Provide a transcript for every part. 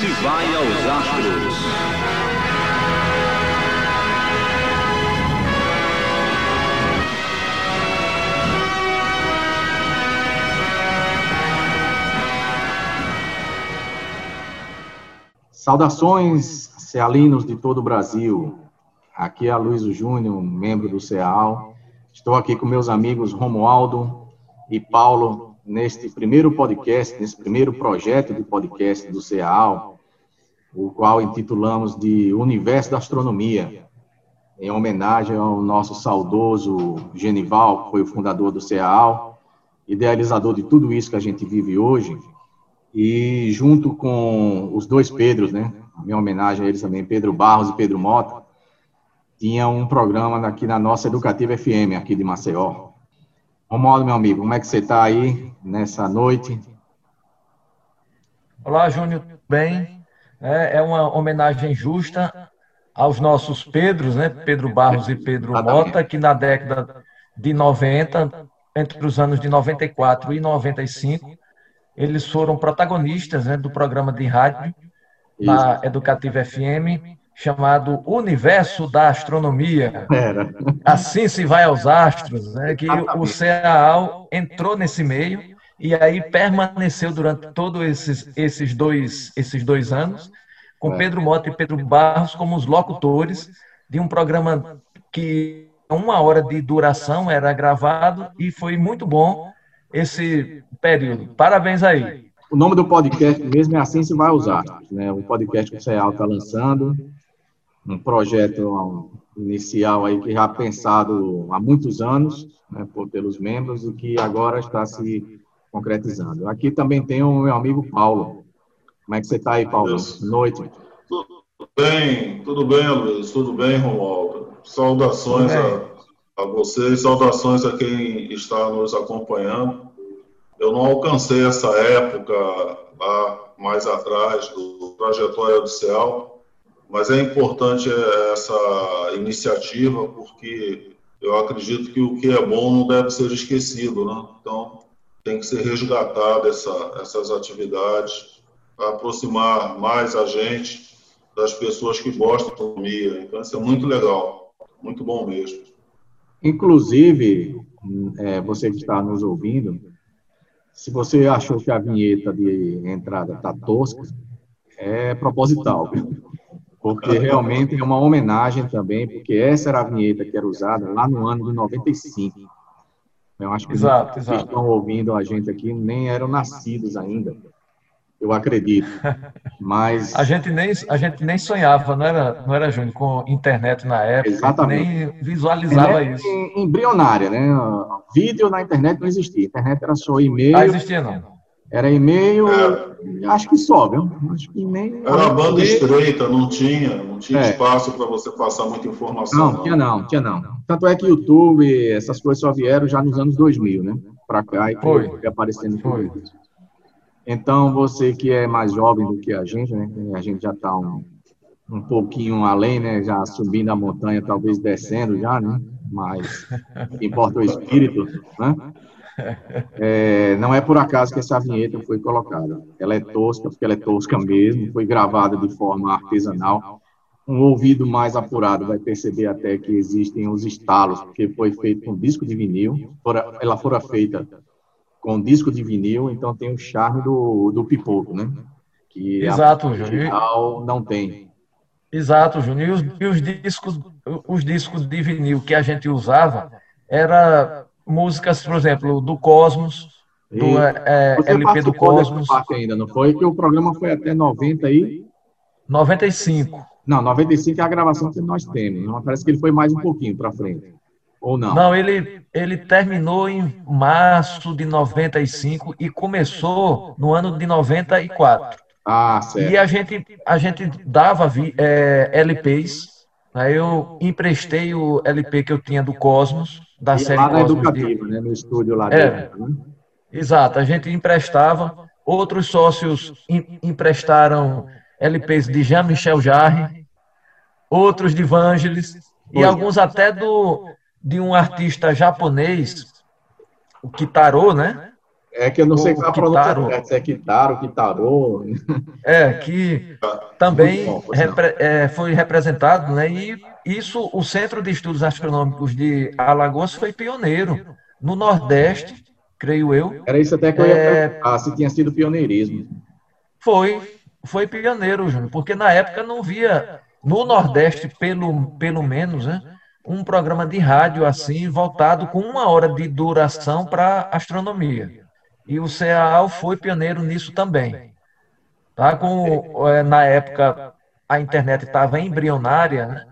se vai aos astros. Saudações, cealinos de todo o Brasil. Aqui é Luiz Júnior, membro do CEAL. Estou aqui com meus amigos Romualdo e Paulo neste primeiro podcast, nesse primeiro projeto de podcast do CEAL, o qual intitulamos de Universo da Astronomia, em homenagem ao nosso saudoso Genival, que foi o fundador do CEAL, idealizador de tudo isso que a gente vive hoje, e junto com os dois Pedros, né, minha homenagem a eles também, Pedro Barros e Pedro Mota, tinha um programa aqui na nossa Educativa FM, aqui de Maceió. Romualdo, meu amigo, como é que você está aí nessa noite? Olá, Júnior, tudo bem? É, é, uma homenagem justa aos nossos Pedros, né? Pedro Barros e Pedro Mota, que na década de 90, entre os anos de 94 e 95, eles foram protagonistas né, do programa de rádio Isso. na Educativa FM chamado Universo da Astronomia. Era. Assim se vai aos astros, né? Que o CAAL entrou nesse meio e aí permaneceu durante todos esses, esses, dois, esses dois anos, com é. Pedro Mota e Pedro Barros como os locutores de um programa que uma hora de duração era gravado e foi muito bom esse período. Parabéns aí. O nome do podcast mesmo é Assim Se Vai Usar, né? O podcast que o CEAL está lançando, um projeto inicial aí que já pensado há muitos anos, né, por, pelos membros e que agora está se concretizando. Aqui também tem o meu amigo Paulo. Como é que você está aí, Paulo? Boa noite. Tudo bem, tudo bem, Luiz, tudo bem, Romualdo. Saudações a, a vocês, saudações a quem está nos acompanhando. Eu não alcancei essa época lá mais atrás do Trajetória do Céu, mas é importante essa iniciativa, porque eu acredito que o que é bom não deve ser esquecido, né? Então, tem que ser resgatada essa, essas atividades para aproximar mais a gente das pessoas que gostam de economia. Então, isso é muito legal, muito bom mesmo. Inclusive, é, você que está nos ouvindo, se você achou que a vinheta de entrada está tosca, é proposital porque realmente é uma homenagem também, porque essa era a vinheta que era usada lá no ano de 95. Eu acho que exato, os que estão ouvindo a gente aqui nem eram nascidos ainda, eu acredito. Mas a gente nem a gente nem sonhava, não era, não era Júnior, com internet na época, Exatamente. nem visualizava internet isso. Embrionária, né? Vídeo na internet não existia, internet era só e-mail. Não existia não. Era e-mail, é. acho que só, viu? Acho que nem. Era uma banda estreita, não tinha, não tinha é. espaço para você passar muita informação. Não, não, tinha não, tinha não. Tanto é que YouTube, essas coisas só vieram já nos anos 2000, né? Para cá e foi, foi aparecendo foi. Então, você que é mais jovem do que a gente, né? A gente já está um, um pouquinho além, né? Já subindo a montanha, talvez descendo já, né? Mas importa o espírito, né? É, não é por acaso que essa vinheta foi colocada. Ela é tosca, porque ela é tosca mesmo, foi gravada de forma artesanal. Um ouvido mais apurado vai perceber até que existem os estalos, porque foi feito com disco de vinil. Fora, ela fora feita com disco de vinil, então tem o charme do, do pipoco, né? Que Exato, Júnior. não tem. Exato, Júnior. E os, e os discos, os discos de vinil que a gente usava era músicas, por exemplo, do Cosmos, do é, é LP do Cosmos. Parte ainda, não foi? Que o programa foi até 90 aí? 95. Não, 95 é a gravação que nós temos. Parece que ele foi mais um pouquinho para frente. Ou não? Não, ele, ele terminou em março de 95 e começou no ano de 94. Ah, certo. E a gente, a gente dava é, LPs. Aí eu emprestei o LP que eu tinha do Cosmos da e série lá na Educativa, de... né, no estúdio lá é, dentro. Né? Exato, a gente emprestava, outros sócios em, emprestaram LPs de Jean-Michel Jarre, outros de Vangelis, e alguns até do, de um artista japonês, o Kitaro, né? É que eu não sei qual a pronúncia se é Kitaro, Kitarô. É, que também bom, repre, é, foi representado, né? E isso, o Centro de Estudos Astronômicos de Alagoas foi pioneiro. No Nordeste, creio eu. Era isso até que eu ia é, perguntar, se tinha sido pioneirismo. Foi, foi pioneiro, Júnior, porque na época não via, no Nordeste, pelo, pelo menos, né? um programa de rádio assim, voltado com uma hora de duração para astronomia. E o CAAL foi pioneiro nisso também. Tá? Com, é, na época, a internet estava embrionária, né?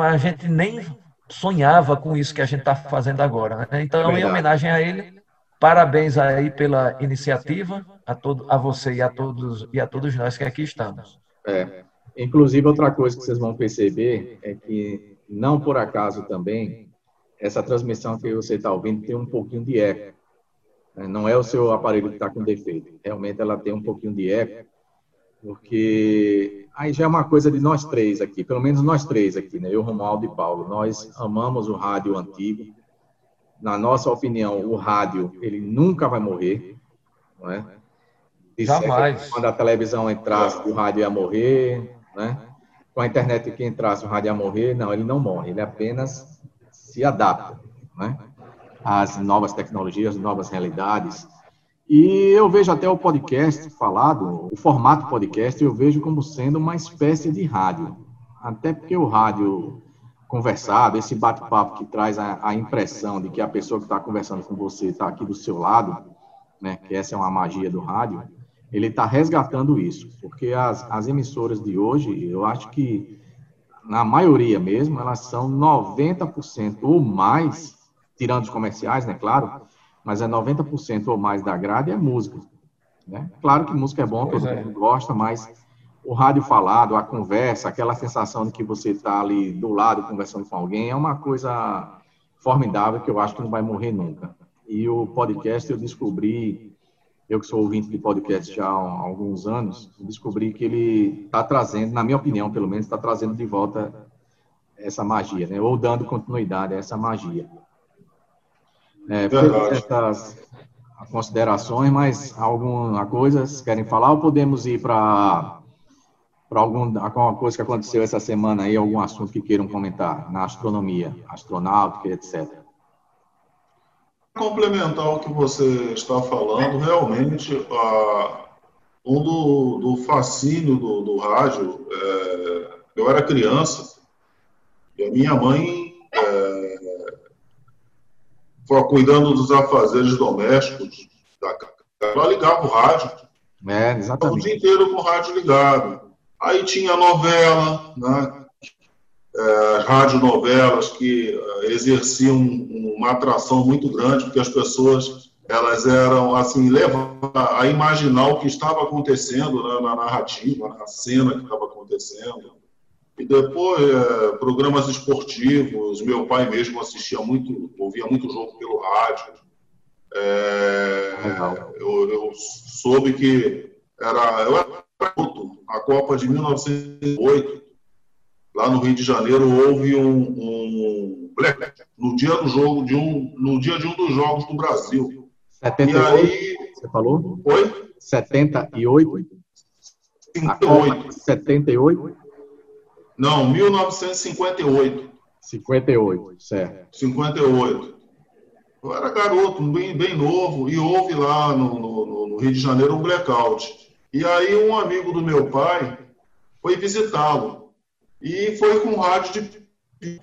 a gente nem sonhava com isso que a gente está fazendo agora. Né? Então, em homenagem a ele, parabéns aí pela iniciativa, a, todo, a você e a, todos, e a todos nós que aqui estamos. É. Inclusive, outra coisa que vocês vão perceber é que não por acaso também, essa transmissão que você está ouvindo tem um pouquinho de eco. Né? Não é o seu aparelho que está com defeito. Realmente ela tem um pouquinho de eco, porque aí já é uma coisa de nós três aqui, pelo menos nós três aqui, né? Eu, Romualdo e Paulo. Nós amamos o rádio antigo. Na nossa opinião, o rádio ele nunca vai morrer, não é? Jamais. Quando a televisão entrasse, o rádio ia morrer, né? com a internet que entrasse o rádio ia morrer, não, ele não morre, ele apenas se adapta né, às novas tecnologias, novas realidades. E eu vejo até o podcast falado, o formato podcast, eu vejo como sendo uma espécie de rádio. Até porque o rádio conversado, esse bate-papo que traz a, a, impressão de que a pessoa que está conversando com você está aqui do seu lado, né, que essa é uma magia do rádio, ele está resgatando isso, porque as, as emissoras de hoje, eu acho que, na maioria mesmo, elas são 90% ou mais, tirando os comerciais, né, claro, mas é 90% ou mais da grade é música. Né? Claro que música é bom, todo é. mundo gosta, mas o rádio falado, a conversa, aquela sensação de que você está ali do lado conversando com alguém, é uma coisa formidável que eu acho que não vai morrer nunca. E o podcast eu descobri eu que sou ouvinte de podcast já há alguns anos, descobri que ele está trazendo, na minha opinião, pelo menos, está trazendo de volta essa magia, né? ou dando continuidade a essa magia. É, essas considerações, mas alguma coisa vocês querem falar ou podemos ir para para alguma coisa que aconteceu essa semana aí, algum assunto que queiram comentar na astronomia, astronáutica, etc complementar o que você está falando, realmente, a, um do, do fascínio do, do rádio, é, eu era criança e a minha mãe é, cuidando dos afazeres domésticos da. Ela ligava o rádio. É, exatamente. O dia inteiro com o rádio ligado. Aí tinha novela, né? é, radionovelas que é, exerciam uma atração muito grande, porque as pessoas elas eram assim levam a imaginar o que estava acontecendo né, na narrativa, na cena que estava acontecendo. E depois é, programas esportivos, meu pai mesmo assistia muito, ouvia muito jogo pelo rádio. É, eu, eu, soube que era, eu era a Copa de 1908 lá no Rio de Janeiro houve um, um no dia do jogo de um no dia de um dos jogos do Brasil. 78, e aí você falou? Oi? 78? 58. 78? Não, 1958. 58, certo. 58. Eu era garoto, bem, bem novo, e houve lá no, no, no Rio de Janeiro um blackout. E aí um amigo do meu pai foi visitá-lo e foi com rádio de.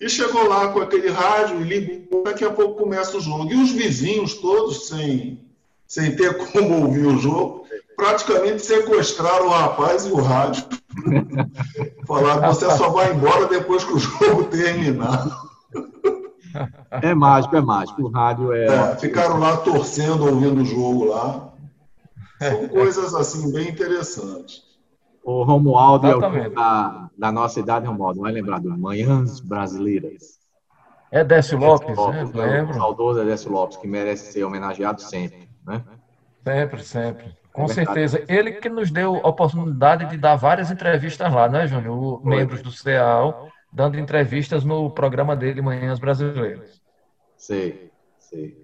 e chegou lá com aquele rádio e ligou, daqui a pouco começa o jogo. E os vizinhos todos, sem, sem ter como ouvir o jogo, praticamente sequestraram o rapaz e o rádio. Falaram, você só vai embora depois que o jogo terminar. É mágico, é mágico. O rádio é... é. Ficaram lá torcendo, ouvindo o jogo lá. São coisas assim bem interessantes. O Romualdo é da, da nossa idade, Romualdo, vai lembrar do Manhãs Brasileiras. É Décio Lopes, Lopes né? Lembro. O saudoso é Décio Lopes, que merece ser homenageado sempre, né? Sempre, sempre. Com é certeza. Ele que nos deu a oportunidade de dar várias entrevistas lá, né, Júnior? Membros do CEAL, dando entrevistas no programa dele, Manhãs Brasileiras. Sei, sei.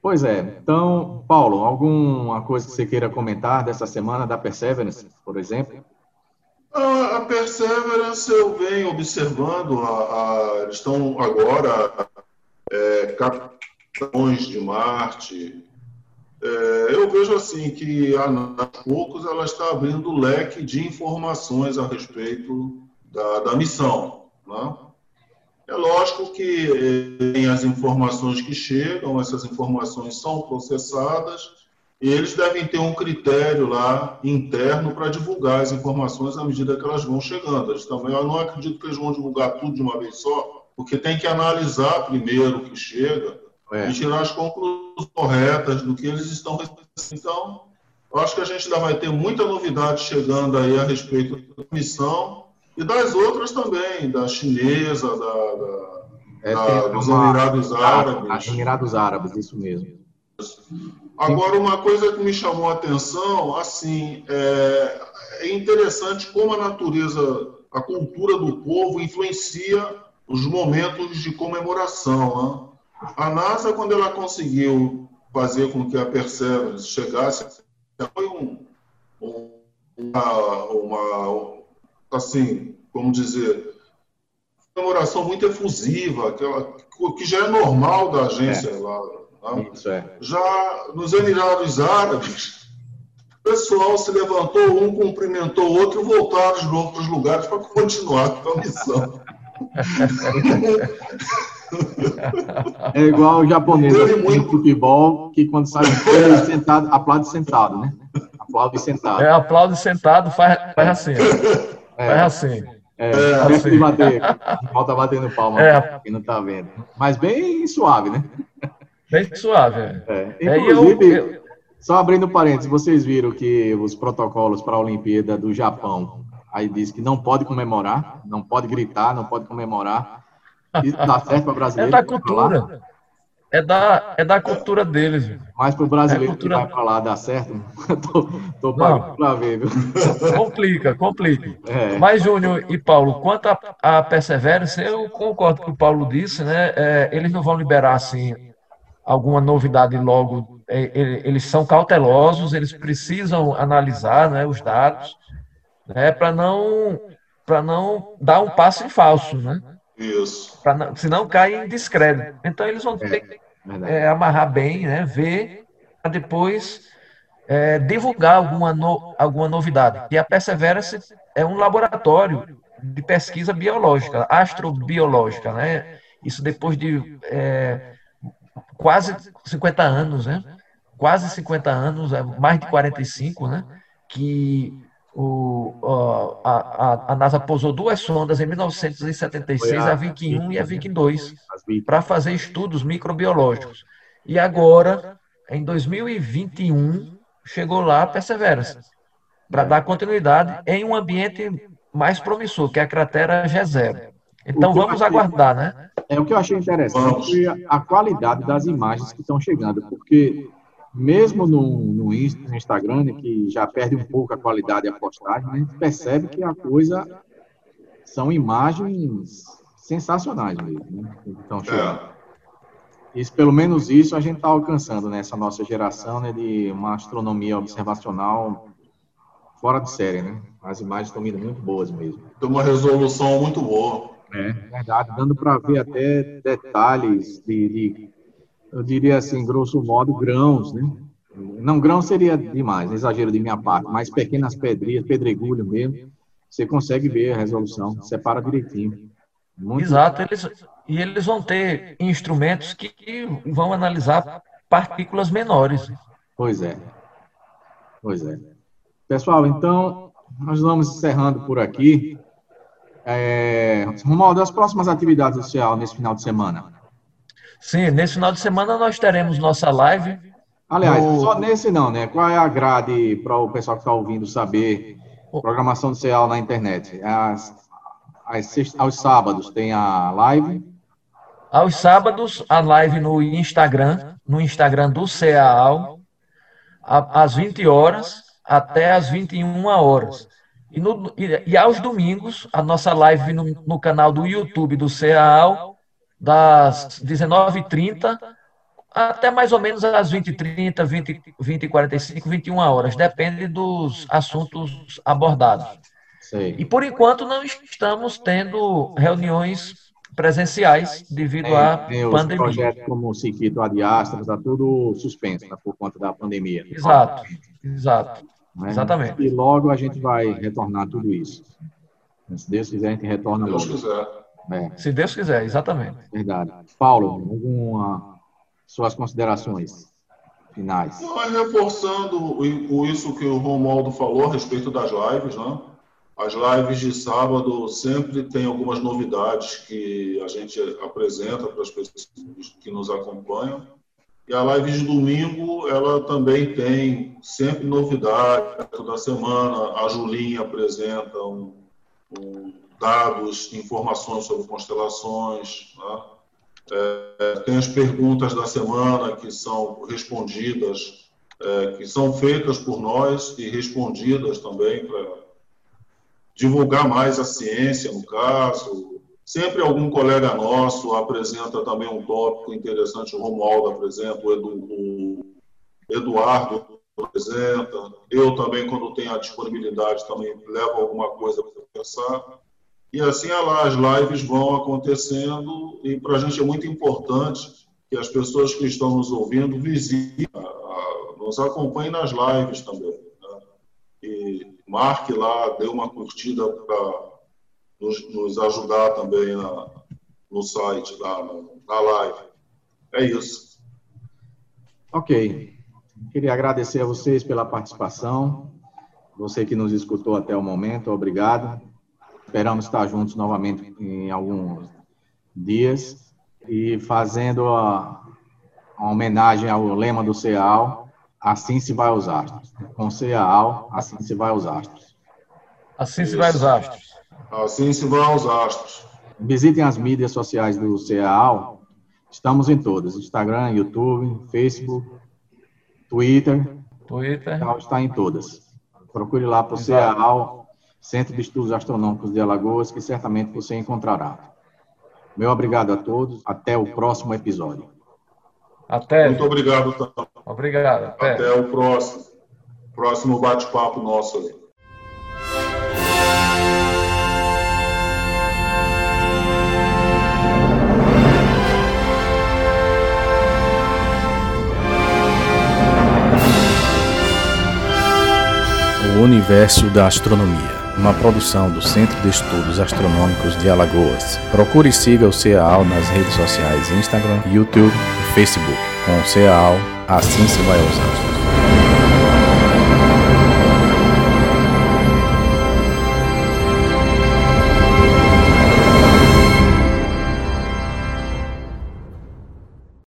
Pois é. Então, Paulo, alguma coisa que você queira comentar dessa semana da Perseverance, por exemplo? A, Perseverance eu venho observando, a, a, eles estão agora é, capitães de Marte. É, eu vejo assim que aos poucos ela está abrindo leque de informações a respeito da, da missão. Né? É lógico que eh, tem as informações que chegam, essas informações são processadas e eles devem ter um critério lá interno para divulgar as informações à medida que elas vão chegando. Eles também, eu não acredito que eles vão divulgar tudo de uma vez só, porque tem que analisar primeiro o que chega é. e tirar as conclusões corretas do que eles estão recebendo. Então, eu acho que a gente ainda vai ter muita novidade chegando aí a respeito da missão e das outras também, da chinesa, da, da, é, da dos uma, Emirados Árabes. As Emirados Árabes, isso mesmo. Agora, uma coisa que me chamou a atenção, assim, é, é interessante como a natureza, a cultura do povo influencia os momentos de comemoração. Né? A NASA, quando ela conseguiu fazer com que a Perseverance chegasse, foi um, um, uma, uma assim, vamos dizer, comemoração muito efusiva, aquela, que já é normal da agência é. lá. Né? Isso é. Já nos Emirados Árabes, o pessoal se levantou, um cumprimentou o outro e voltaram de novo para os lugares para continuar com a missão. É igual o japonês muito... futebol, que quando sai sentado, aplaude sentado, né? Aplaude sentado. É, aplaude sentado, faz, faz assim. É, é assim. É, é assim. de bater, falta batendo palma, é. quem não tá vendo. Mas bem suave, né? Bem suave. É. é. Inclusive, eu, eu... só abrindo parênteses, vocês viram que os protocolos para a Olimpíada do Japão, aí diz que não pode comemorar, não pode gritar, não pode comemorar. Isso dá certo para brasileiro? É da cultura. É da, é da cultura deles. Mas para o brasileiro é cultura... que vai para lá dar certo, tô, tô pagando para ver, viu? Complica, complica. É. Mas, Júnior e Paulo, quanto à a perseverança, eu concordo com o que o Paulo disse, né? É, eles não vão liberar, assim, alguma novidade logo. É, eles são cautelosos, eles precisam analisar né, os dados, né, para não, não dar um passo em falso, né? Isso. Pra, senão cai em descrédito. Então eles vão ter que é, amarrar bem, né? Ver para depois é, divulgar alguma, no, alguma novidade. E a Perseverance é um laboratório de pesquisa biológica, astrobiológica, né? Isso depois de é, quase 50 anos, né? Quase 50 anos, é, mais de 45, né? Que o, a, a, NASA pousou duas sondas em 1976, a, a Viking 1 e a Viking 2, para fazer estudos microbiológicos. E agora, em 2021, chegou lá a Perseverance, para dar continuidade em um ambiente mais promissor, que é a cratera G0. Então vamos aguardar, né? É o que eu achei interessante a qualidade das imagens que estão chegando, porque mesmo no, no Instagram, né, que já perde um pouco a qualidade da postagem, a gente percebe que a coisa são imagens sensacionais mesmo. Né? Então, é. isso, pelo menos isso a gente está alcançando nessa nossa geração né, de uma astronomia observacional fora de série, né? As imagens estão vindo muito boas mesmo. Tem uma resolução muito boa. É, verdade, dando para ver até detalhes de, de eu diria assim, grosso modo, grãos, né? Não, grão seria demais, exagero de minha parte, mas pequenas pedrinhas, pedregulho mesmo, você consegue ver a resolução, separa direitinho. Muito Exato, eles, e eles vão ter instrumentos que, que vão analisar partículas menores. Pois é, pois é. Pessoal, então, nós vamos encerrando por aqui. É, Romualdo, as próximas atividades social nesse final de semana? Sim, nesse final de semana nós teremos nossa live. Aliás, no... só nesse não, né? Qual é a grade para o pessoal que está ouvindo saber? Programação do CEAL na internet. As, as, aos sábados tem a live? Aos sábados, a live no Instagram, no Instagram do CEAL, às 20 horas até às 21 horas. E, no, e, e aos domingos, a nossa live no, no canal do YouTube do CEAL, das 19h30 até mais ou menos às 20h30, 20, 20 45 21 horas, depende dos assuntos abordados. Sei. E por enquanto não estamos tendo reuniões presenciais devido tem, à pandemia. Os projetos como o Siquito Adiastra, está tudo suspenso né, por conta da pandemia. Exato, exato. Né? Exatamente. E logo a gente vai retornar tudo isso. Se Deus quiser, a gente retorna Deus logo. quiser. É. Se Deus quiser, exatamente. Verdade. Paulo, alguma suas considerações finais? Não, é reforçando isso que o Romualdo falou a respeito das lives, né? As lives de sábado sempre tem algumas novidades que a gente apresenta para as pessoas que nos acompanham. E a live de domingo, ela também tem sempre novidade toda semana. A Julinha apresenta um, um, dados, informações sobre constelações. Né? É, tem as perguntas da semana que são respondidas, é, que são feitas por nós e respondidas também para divulgar mais a ciência, no caso. Sempre algum colega nosso apresenta também um tópico interessante, o Romualdo apresenta, o, Edu, o Eduardo apresenta, eu também, quando tenho a disponibilidade, também levo alguma coisa para pensar. E assim as lives vão acontecendo, e para a gente é muito importante que as pessoas que estão nos ouvindo visitem, nos acompanhem nas lives também. Né? E marque lá, dê uma curtida para nos, nos, ajudar também na, no site, na, na live. É isso. Ok. Queria agradecer a vocês pela participação. Você que nos escutou até o momento, obrigado. Esperamos estar juntos novamente em alguns dias e fazendo a, a homenagem ao lema do CEAL, assim se vai aos astros. Com CEAL, assim se vai aos astros. Assim se vai aos astros. Assim se vai aos astros. Visitem as mídias sociais do CEAL. Estamos em todas: Instagram, YouTube, Facebook, Twitter. Twitter. Está em todas. Procure lá para o CEAL, Centro de Estudos Astronômicos de Alagoas, que certamente você encontrará. Meu obrigado a todos. Até o próximo episódio. Até. Muito obrigado. Obrigado. Até, até o próximo. Próximo bate-papo nosso aí. O Universo da Astronomia, uma produção do Centro de Estudos Astronômicos de Alagoas. Procure e siga o CEAL nas redes sociais Instagram, YouTube e Facebook com o CEAL Assim Se Vai aos Astros.